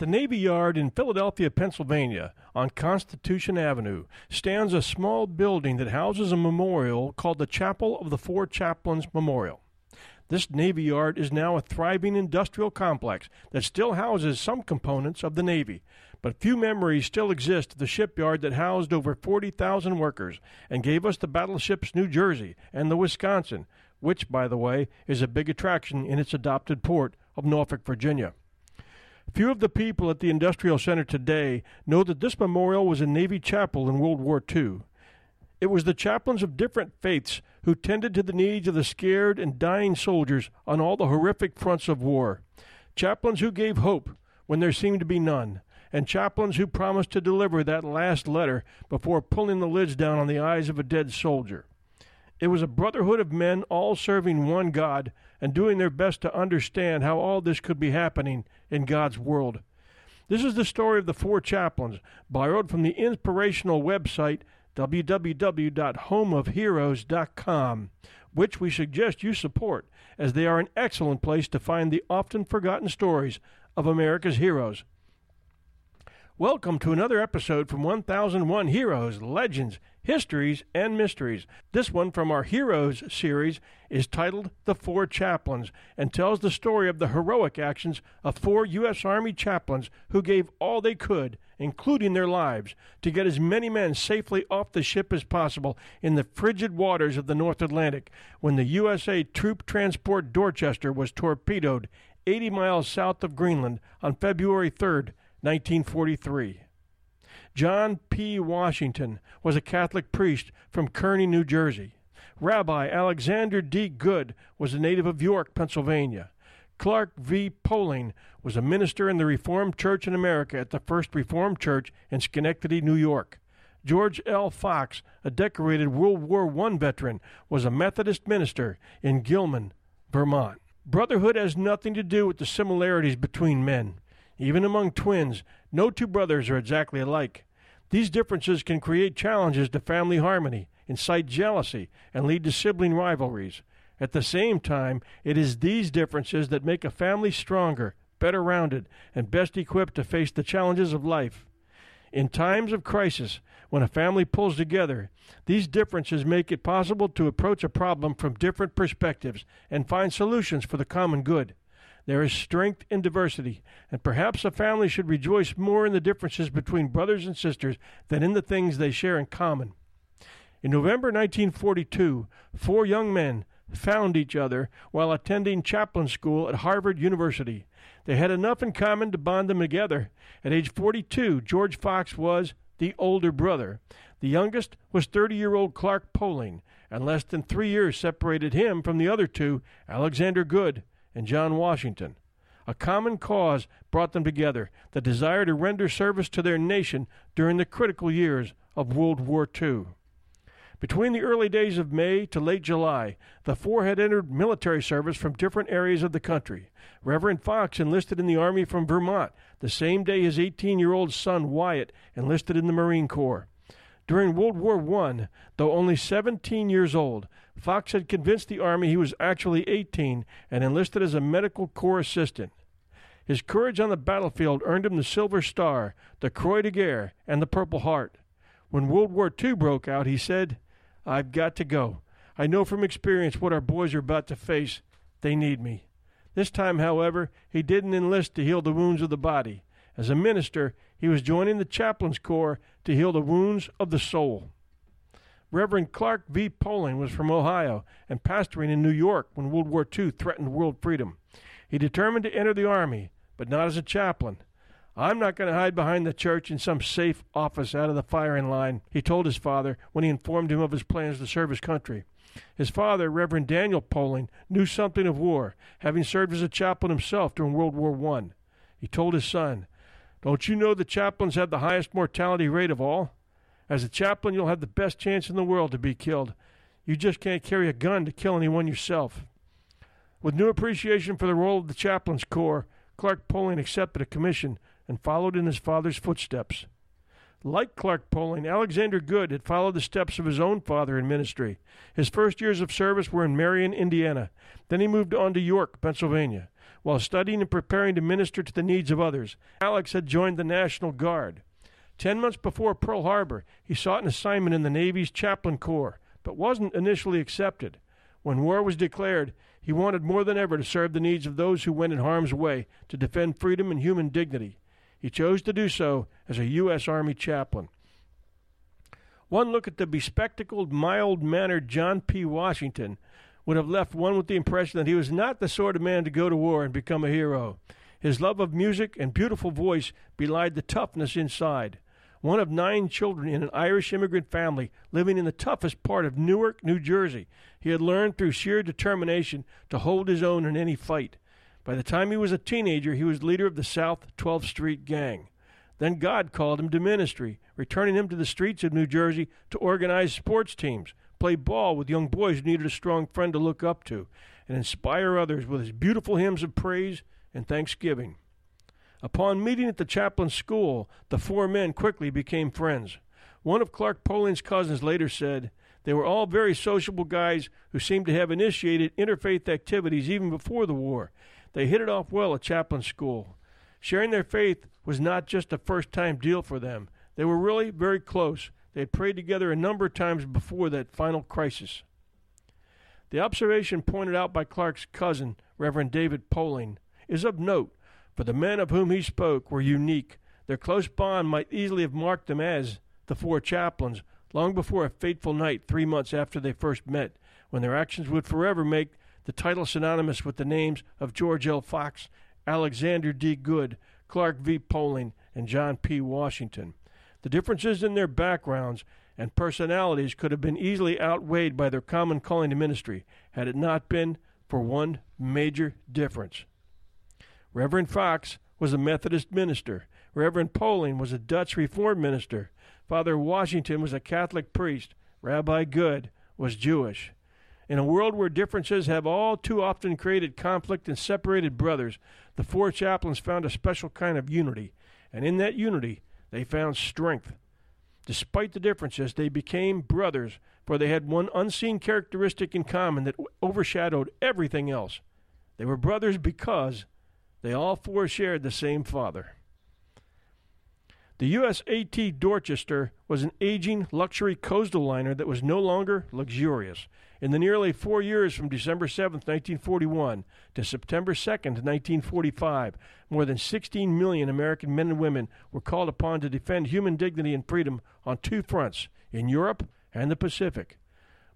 The Navy Yard in Philadelphia, Pennsylvania, on Constitution Avenue, stands a small building that houses a memorial called the Chapel of the Four Chaplains Memorial. This Navy Yard is now a thriving industrial complex that still houses some components of the Navy, but few memories still exist of the shipyard that housed over 40,000 workers and gave us the battleships New Jersey and the Wisconsin, which, by the way, is a big attraction in its adopted port of Norfolk, Virginia. Few of the people at the Industrial Center today know that this memorial was a Navy chapel in World War II. It was the chaplains of different faiths who tended to the needs of the scared and dying soldiers on all the horrific fronts of war. Chaplains who gave hope when there seemed to be none, and chaplains who promised to deliver that last letter before pulling the lids down on the eyes of a dead soldier. It was a brotherhood of men all serving one God and doing their best to understand how all this could be happening in God's world. This is the story of the four chaplains, borrowed from the inspirational website www.homeofheroes.com, which we suggest you support, as they are an excellent place to find the often forgotten stories of America's heroes. Welcome to another episode from 1001 Heroes, Legends, Histories, and Mysteries. This one from our Heroes series is titled The Four Chaplains and tells the story of the heroic actions of four U.S. Army chaplains who gave all they could, including their lives, to get as many men safely off the ship as possible in the frigid waters of the North Atlantic when the USA troop transport Dorchester was torpedoed 80 miles south of Greenland on February 3rd. 1943. John P. Washington was a Catholic priest from Kearny, New Jersey. Rabbi Alexander D. Goode was a native of York, Pennsylvania. Clark V. Poling was a minister in the Reformed Church in America at the First Reformed Church in Schenectady, New York. George L. Fox, a decorated World War I veteran, was a Methodist minister in Gilman, Vermont. Brotherhood has nothing to do with the similarities between men. Even among twins, no two brothers are exactly alike. These differences can create challenges to family harmony, incite jealousy, and lead to sibling rivalries. At the same time, it is these differences that make a family stronger, better rounded, and best equipped to face the challenges of life. In times of crisis, when a family pulls together, these differences make it possible to approach a problem from different perspectives and find solutions for the common good. There is strength in diversity, and perhaps a family should rejoice more in the differences between brothers and sisters than in the things they share in common. In November 1942, four young men found each other while attending chaplain school at Harvard University. They had enough in common to bond them together. At age 42, George Fox was the older brother. The youngest was 30 year old Clark Poling, and less than three years separated him from the other two, Alexander Goode and John Washington. A common cause brought them together the desire to render service to their nation during the critical years of World War II. Between the early days of May to late July, the four had entered military service from different areas of the country. Reverend Fox enlisted in the Army from Vermont the same day his 18 year old son Wyatt enlisted in the Marine Corps. During World War I, though only 17 years old, Fox had convinced the Army he was actually 18 and enlisted as a medical corps assistant. His courage on the battlefield earned him the Silver Star, the Croix de Guerre, and the Purple Heart. When World War II broke out, he said, I've got to go. I know from experience what our boys are about to face. They need me. This time, however, he didn't enlist to heal the wounds of the body. As a minister, he was joining the chaplain's corps to heal the wounds of the soul. Reverend Clark V. Poling was from Ohio and pastoring in New York when World War II threatened world freedom. He determined to enter the Army, but not as a chaplain. I'm not going to hide behind the church in some safe office out of the firing line, he told his father when he informed him of his plans to serve his country. His father, Reverend Daniel Poling, knew something of war, having served as a chaplain himself during World War I. He told his son, don't you know the chaplains have the highest mortality rate of all? As a chaplain, you'll have the best chance in the world to be killed. You just can't carry a gun to kill anyone yourself. With new appreciation for the role of the chaplain's corps, Clark Poling accepted a commission and followed in his father's footsteps. Like Clark Poling, Alexander Goode had followed the steps of his own father in ministry. His first years of service were in Marion, Indiana. Then he moved on to York, Pennsylvania. while studying and preparing to minister to the needs of others. Alex had joined the National Guard. Ten months before Pearl Harbor, he sought an assignment in the Navy's Chaplain Corps, but wasn't initially accepted. When war was declared, he wanted more than ever to serve the needs of those who went in harm's way to defend freedom and human dignity. He chose to do so as a U.S. Army chaplain. One look at the bespectacled, mild mannered John P. Washington would have left one with the impression that he was not the sort of man to go to war and become a hero. His love of music and beautiful voice belied the toughness inside. One of nine children in an Irish immigrant family living in the toughest part of Newark, New Jersey, he had learned through sheer determination to hold his own in any fight. By the time he was a teenager, he was leader of the South 12th Street Gang. Then God called him to ministry, returning him to the streets of New Jersey to organize sports teams, play ball with young boys who needed a strong friend to look up to, and inspire others with his beautiful hymns of praise and thanksgiving. Upon meeting at the chaplain's school, the four men quickly became friends. One of Clark Poling's cousins later said, They were all very sociable guys who seemed to have initiated interfaith activities even before the war. They hit it off well at chaplain school. Sharing their faith was not just a first time deal for them. They were really very close. They had prayed together a number of times before that final crisis. The observation pointed out by Clark's cousin, Reverend David Poling, is of note, for the men of whom he spoke were unique. Their close bond might easily have marked them as the four chaplains long before a fateful night three months after they first met, when their actions would forever make the title synonymous with the names of George L. Fox, Alexander D. Goode, Clark V. Poling, and John P. Washington. The differences in their backgrounds and personalities could have been easily outweighed by their common calling to ministry had it not been for one major difference. Reverend Fox was a Methodist minister. Reverend Poling was a Dutch Reformed minister. Father Washington was a Catholic priest. Rabbi Goode was Jewish. In a world where differences have all too often created conflict and separated brothers, the four chaplains found a special kind of unity, and in that unity they found strength. Despite the differences, they became brothers, for they had one unseen characteristic in common that overshadowed everything else. They were brothers because they all four shared the same father. The U.S. AT Dorchester was an aging luxury coastal liner that was no longer luxurious. In the nearly four years from December 7, 1941 to September 2, 1945, more than 16 million American men and women were called upon to defend human dignity and freedom on two fronts, in Europe and the Pacific.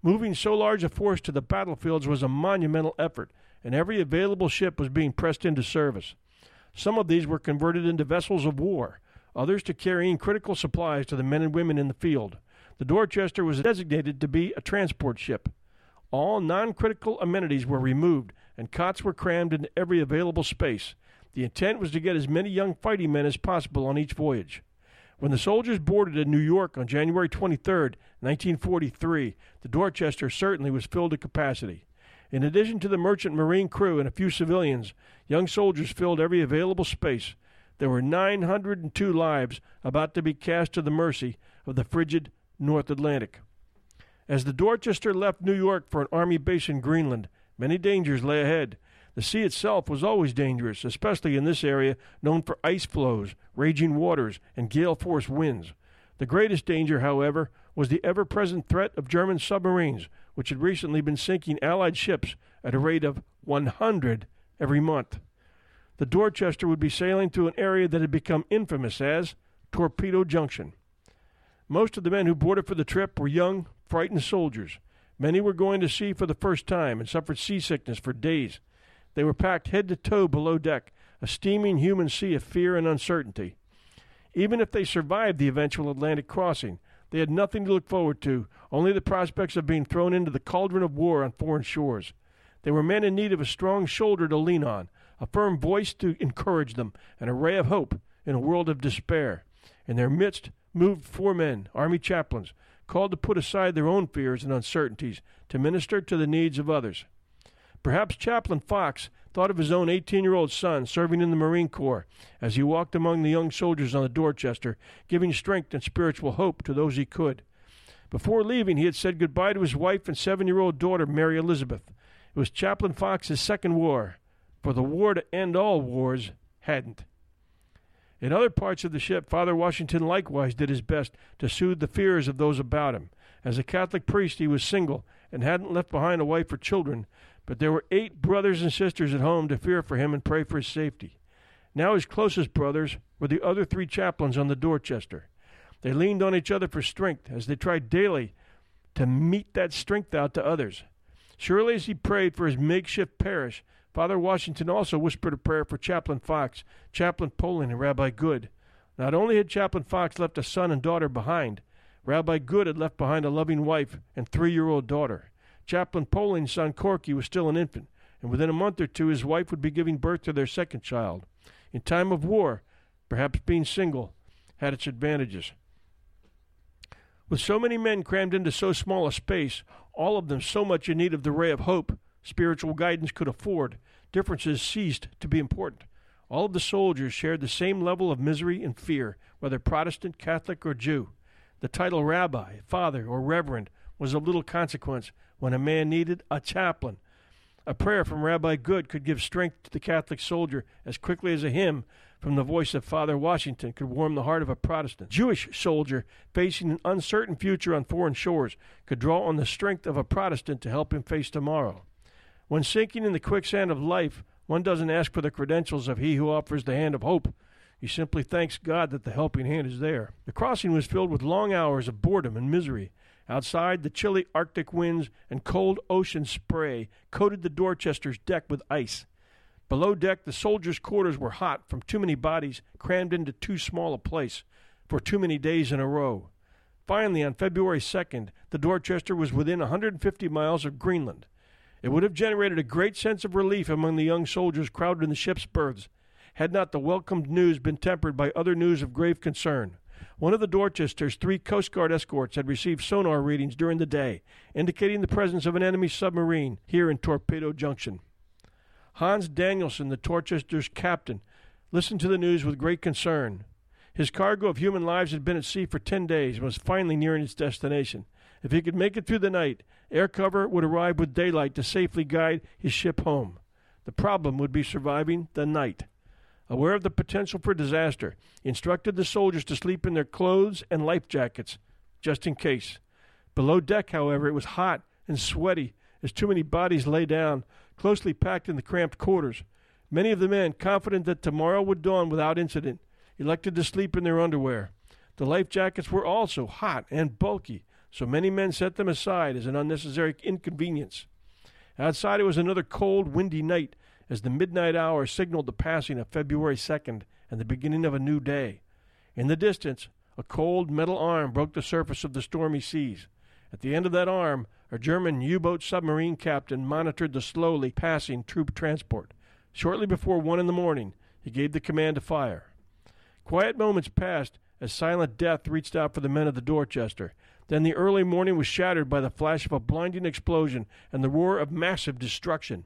Moving so large a force to the battlefields was a monumental effort, and every available ship was being pressed into service. Some of these were converted into vessels of war others to carrying critical supplies to the men and women in the field. The Dorchester was designated to be a transport ship. All non critical amenities were removed, and cots were crammed into every available space. The intent was to get as many young fighting men as possible on each voyage. When the soldiers boarded in New York on January 23, 1943, the Dorchester certainly was filled to capacity. In addition to the merchant marine crew and a few civilians, young soldiers filled every available space there were 902 lives about to be cast to the mercy of the frigid North Atlantic. As the Dorchester left New York for an army base in Greenland, many dangers lay ahead. The sea itself was always dangerous, especially in this area known for ice floes, raging waters, and gale force winds. The greatest danger, however, was the ever present threat of German submarines, which had recently been sinking Allied ships at a rate of 100 every month the Dorchester would be sailing through an area that had become infamous as Torpedo Junction. Most of the men who boarded for the trip were young, frightened soldiers. Many were going to sea for the first time and suffered seasickness for days. They were packed head to toe below deck, a steaming human sea of fear and uncertainty. Even if they survived the eventual Atlantic crossing, they had nothing to look forward to, only the prospects of being thrown into the cauldron of war on foreign shores. They were men in need of a strong shoulder to lean on, a firm voice to encourage them, and a ray of hope in a world of despair. In their midst moved four men, army chaplains, called to put aside their own fears and uncertainties to minister to the needs of others. Perhaps Chaplain Fox thought of his own 18 year old son serving in the Marine Corps as he walked among the young soldiers on the Dorchester, giving strength and spiritual hope to those he could. Before leaving, he had said goodbye to his wife and seven year old daughter, Mary Elizabeth. It was Chaplain Fox's second war, for the war to end all wars hadn't. In other parts of the ship, Father Washington likewise did his best to soothe the fears of those about him. As a Catholic priest, he was single and hadn't left behind a wife or children, but there were eight brothers and sisters at home to fear for him and pray for his safety. Now his closest brothers were the other three chaplains on the Dorchester. They leaned on each other for strength as they tried daily to mete that strength out to others. Surely as he prayed for his makeshift parish, Father Washington also whispered a prayer for Chaplain Fox, Chaplain Poling, and Rabbi Goode. Not only had Chaplain Fox left a son and daughter behind, Rabbi Goode had left behind a loving wife and three year old daughter. Chaplain Poling's son Corky was still an infant, and within a month or two his wife would be giving birth to their second child. In time of war, perhaps being single had its advantages. With so many men crammed into so small a space, all of them so much in need of the ray of hope spiritual guidance could afford, differences ceased to be important. All of the soldiers shared the same level of misery and fear, whether Protestant, Catholic, or Jew. The title rabbi, father, or reverend was of little consequence when a man needed a chaplain. A prayer from Rabbi Goode could give strength to the Catholic soldier as quickly as a hymn from the voice of Father Washington could warm the heart of a Protestant. Jewish soldier facing an uncertain future on foreign shores could draw on the strength of a Protestant to help him face tomorrow. When sinking in the quicksand of life, one doesn't ask for the credentials of he who offers the hand of hope. He simply thanks God that the helping hand is there. The crossing was filled with long hours of boredom and misery. Outside, the chilly Arctic winds and cold ocean spray coated the Dorchester's deck with ice. Below deck, the soldiers' quarters were hot from too many bodies crammed into too small a place for too many days in a row. Finally, on February 2nd, the Dorchester was within 150 miles of Greenland. It would have generated a great sense of relief among the young soldiers crowded in the ship's berths, had not the welcomed news been tempered by other news of grave concern. One of the Dorchester's three Coast Guard escorts had received sonar readings during the day, indicating the presence of an enemy submarine here in Torpedo Junction. Hans Danielsen, the Dorchester's captain, listened to the news with great concern. His cargo of human lives had been at sea for ten days and was finally nearing its destination. If he could make it through the night, air cover would arrive with daylight to safely guide his ship home. The problem would be surviving the night. Aware of the potential for disaster, he instructed the soldiers to sleep in their clothes and life jackets, just in case. Below deck, however, it was hot and sweaty as too many bodies lay down, closely packed in the cramped quarters. Many of the men, confident that tomorrow would dawn without incident, elected to sleep in their underwear. The life jackets were also hot and bulky, so many men set them aside as an unnecessary inconvenience. Outside it was another cold, windy night as the midnight hour signaled the passing of February 2nd and the beginning of a new day. In the distance, a cold metal arm broke the surface of the stormy seas. At the end of that arm, a German U boat submarine captain monitored the slowly passing troop transport. Shortly before one in the morning, he gave the command to fire. Quiet moments passed as silent death reached out for the men of the Dorchester. Then the early morning was shattered by the flash of a blinding explosion and the roar of massive destruction.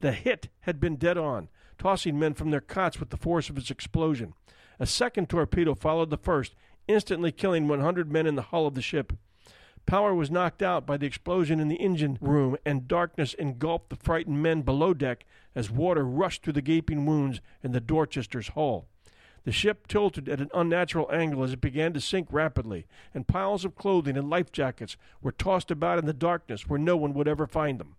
The hit had been dead on, tossing men from their cots with the force of its explosion. A second torpedo followed the first, instantly killing 100 men in the hull of the ship. Power was knocked out by the explosion in the engine room, and darkness engulfed the frightened men below deck as water rushed through the gaping wounds in the Dorchester's hull. The ship tilted at an unnatural angle as it began to sink rapidly, and piles of clothing and life jackets were tossed about in the darkness where no one would ever find them.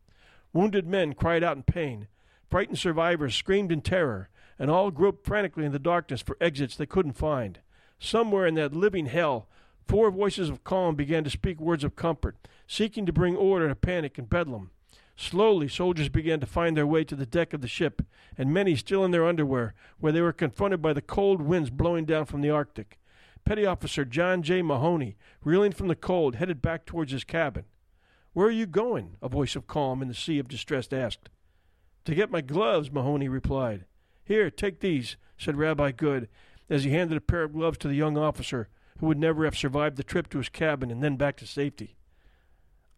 Wounded men cried out in pain. Frightened survivors screamed in terror, and all groped frantically in the darkness for exits they couldn't find. Somewhere in that living hell, four voices of calm began to speak words of comfort, seeking to bring order to panic and bedlam. Slowly, soldiers began to find their way to the deck of the ship, and many still in their underwear, where they were confronted by the cold winds blowing down from the Arctic. Petty Officer John J. Mahoney, reeling from the cold, headed back towards his cabin. Where are you going? a voice of calm in the sea of distress asked. To get my gloves, Mahoney replied. Here, take these, said Rabbi Goode, as he handed a pair of gloves to the young officer, who would never have survived the trip to his cabin and then back to safety.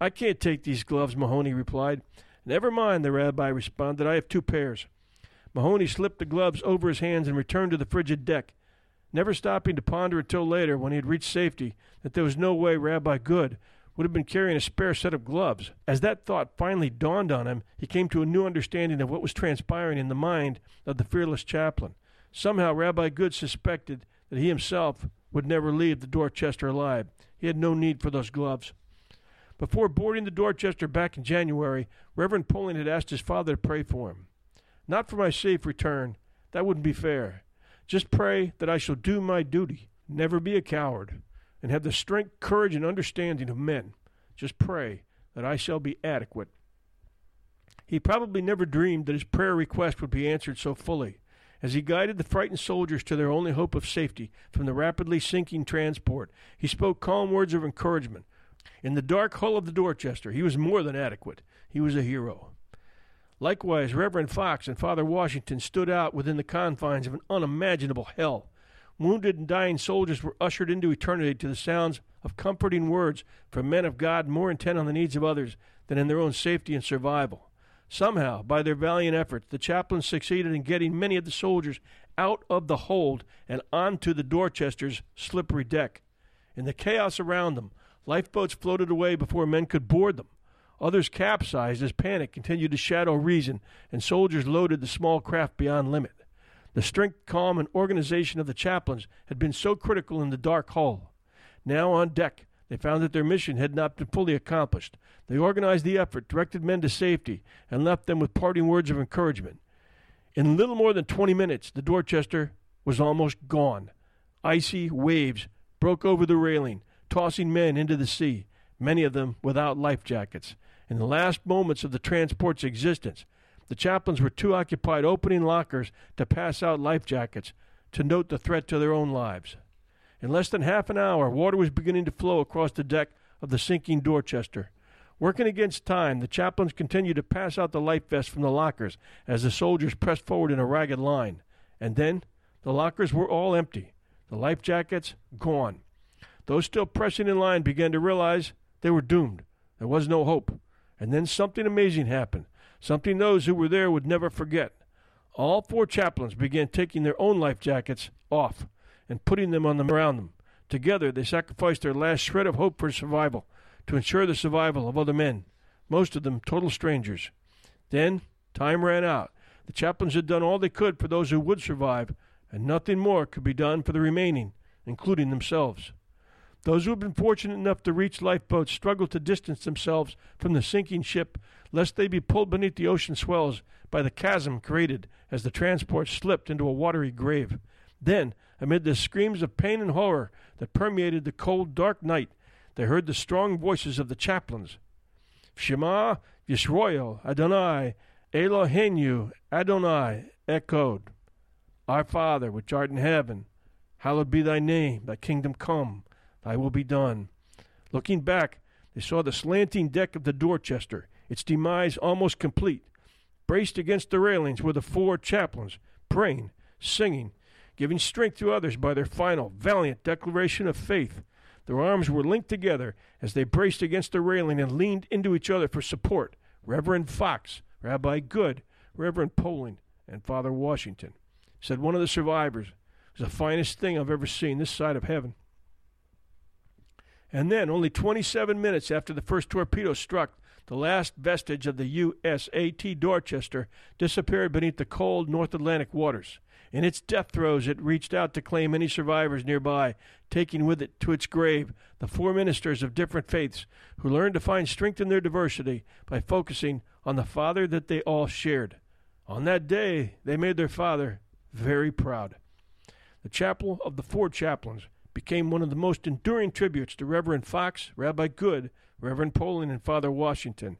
I can't take these gloves, Mahoney replied. Never mind, the rabbi responded. I have two pairs. Mahoney slipped the gloves over his hands and returned to the frigid deck, never stopping to ponder until later, when he had reached safety, that there was no way Rabbi Goode would have been carrying a spare set of gloves. As that thought finally dawned on him, he came to a new understanding of what was transpiring in the mind of the fearless chaplain. Somehow, Rabbi Goode suspected that he himself would never leave the Dorchester alive. He had no need for those gloves. Before boarding the Dorchester back in January, Reverend Poling had asked his father to pray for him. Not for my safe return. That wouldn't be fair. Just pray that I shall do my duty, never be a coward, and have the strength, courage, and understanding of men. Just pray that I shall be adequate. He probably never dreamed that his prayer request would be answered so fully. As he guided the frightened soldiers to their only hope of safety from the rapidly sinking transport, he spoke calm words of encouragement. In the dark hull of the Dorchester, he was more than adequate. He was a hero. Likewise, Reverend Fox and Father Washington stood out within the confines of an unimaginable hell. Wounded and dying soldiers were ushered into eternity to the sounds of comforting words from men of God more intent on the needs of others than in their own safety and survival. Somehow, by their valiant efforts, the chaplains succeeded in getting many of the soldiers out of the hold and onto the Dorchester's slippery deck. In the chaos around them, lifeboats floated away before men could board them. Others capsized as panic continued to shadow reason, and soldiers loaded the small craft beyond limit. The strength, calm, and organization of the chaplains had been so critical in the dark hull. Now on deck, they found that their mission had not been fully accomplished. They organized the effort, directed men to safety, and left them with parting words of encouragement. In little more than 20 minutes, the Dorchester was almost gone. Icy waves broke over the railing, tossing men into the sea, many of them without life jackets. In the last moments of the transport's existence, the chaplains were too occupied opening lockers to pass out life jackets to note the threat to their own lives. In less than half an hour, water was beginning to flow across the deck of the sinking Dorchester. Working against time, the chaplains continued to pass out the life vests from the lockers as the soldiers pressed forward in a ragged line. And then the lockers were all empty, the life jackets gone. Those still pressing in line began to realize they were doomed. There was no hope. And then something amazing happened, something those who were there would never forget. All four chaplains began taking their own life jackets off and putting them on them around them. Together, they sacrificed their last shred of hope for survival to ensure the survival of other men, most of them total strangers. Then, time ran out. The chaplains had done all they could for those who would survive, and nothing more could be done for the remaining, including themselves. Those who had been fortunate enough to reach lifeboats struggled to distance themselves from the sinking ship, lest they be pulled beneath the ocean swells by the chasm created as the transport slipped into a watery grave. Then, amid the screams of pain and horror that permeated the cold, dark night, they heard the strong voices of the chaplains. Shema Yisroel Adonai Eloheinu Adonai echoed. Our Father, which art in heaven, hallowed be thy name, thy kingdom come, thy will be done. Looking back, they saw the slanting deck of the Dorchester, its demise almost complete. Braced against the railings were the four chaplains, praying, singing, giving strength to others by their final, valiant declaration of faith. Their arms were linked together as they braced against the railing and leaned into each other for support. Reverend Fox, Rabbi Goode, Reverend Poling, and Father Washington. Said one of the survivors, It was the finest thing I've ever seen this side of heaven. And then, only 27 minutes after the first torpedo struck, the last vestige of the USAT Dorchester disappeared beneath the cold North Atlantic waters. In its death throes, it reached out to claim any survivors nearby, taking with it to its grave the four ministers of different faiths who learned to find strength in their diversity by focusing on the Father that they all shared. On that day, they made their Father very proud. The Chapel of the Four Chaplains became one of the most enduring tributes to Reverend Fox, Rabbi Goode, Reverend Poling, and Father Washington.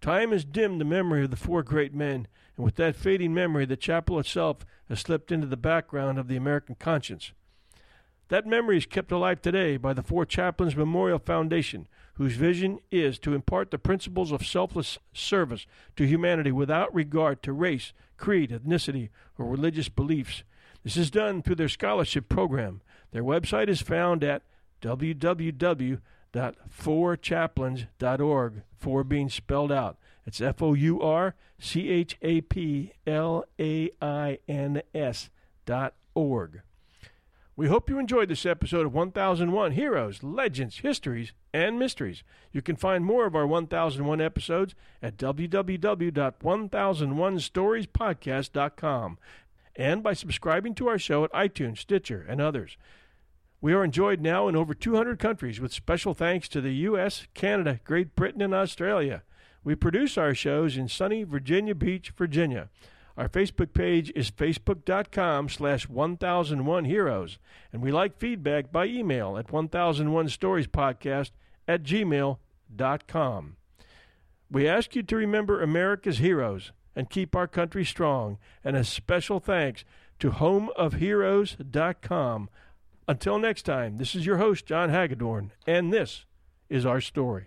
Time has dimmed the memory of the four great men, and with that fading memory, the chapel itself has slipped into the background of the American conscience. That memory is kept alive today by the Four Chaplains Memorial Foundation, whose vision is to impart the principles of selfless service to humanity without regard to race, creed, ethnicity, or religious beliefs. This is done through their scholarship program. Their website is found at www www.fourchaplains.org, four being spelled out. It's F O U R C H A P L A I N S dot org. We hope you enjoyed this episode of 1001 Heroes, Legends, Histories, and Mysteries. You can find more of our 1001 episodes at www.1001storiespodcast.com and by subscribing to our show at iTunes, Stitcher, and others. We are enjoyed now in over 200 countries with special thanks to the U.S., Canada, Great Britain, and Australia. We produce our shows in sunny Virginia Beach, Virginia. Our Facebook page is facebook.com slash 1001heroes, and we like feedback by email at 1001storiespodcast at gmail.com. We ask you to remember America's heroes and keep our country strong, and a special thanks to homeofheroes.com. Until next time, this is your host, John Hagedorn, and this is our story.